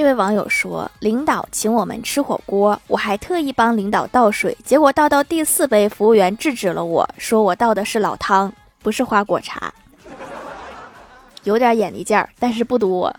这位网友说：“领导请我们吃火锅，我还特意帮领导倒水，结果倒到第四杯，服务员制止了我，说我倒的是老汤，不是花果茶，有点眼力劲儿，但是不堵我。”